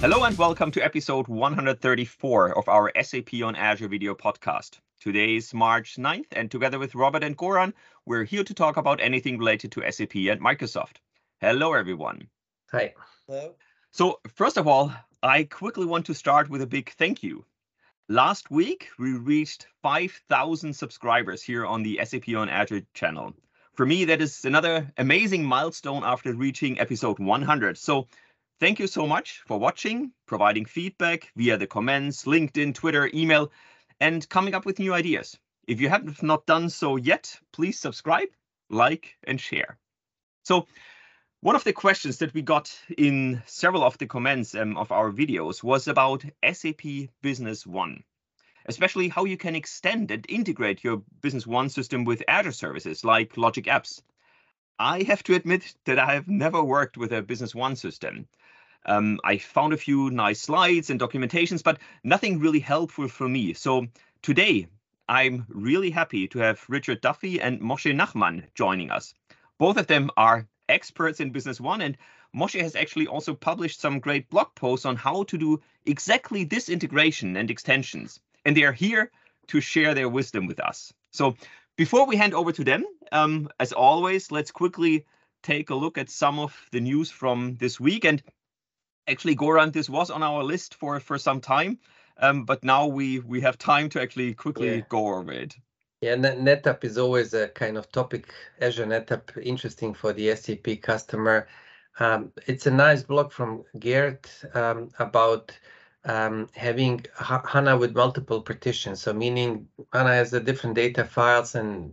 Hello and welcome to episode 134 of our SAP on Azure video podcast. Today is March 9th, and together with Robert and Goran, we're here to talk about anything related to SAP and Microsoft. Hello, everyone. Hi. Hello. So, first of all, I quickly want to start with a big thank you. Last week, we reached 5,000 subscribers here on the SAP on Azure channel. For me, that is another amazing milestone after reaching episode 100. So, Thank you so much for watching, providing feedback via the comments, LinkedIn, Twitter, email, and coming up with new ideas. If you have not done so yet, please subscribe, like, and share. So, one of the questions that we got in several of the comments um, of our videos was about SAP Business One, especially how you can extend and integrate your Business One system with Azure services like Logic Apps. I have to admit that I have never worked with a Business One system. Um, I found a few nice slides and documentations, but nothing really helpful for me. So today, I'm really happy to have Richard Duffy and Moshe Nachman joining us. Both of them are experts in Business One, and Moshe has actually also published some great blog posts on how to do exactly this integration and extensions. And they are here to share their wisdom with us. So before we hand over to them, um, as always, let's quickly take a look at some of the news from this week. And actually, Goran, this was on our list for for some time, um, but now we we have time to actually quickly Yeah. go over it. Yeah, NetApp is always a kind of topic, Azure NetApp, interesting for the SAP customer. Um, it's a nice blog from Gert um, about um, having HANA with multiple partitions. So meaning HANA has the different data files and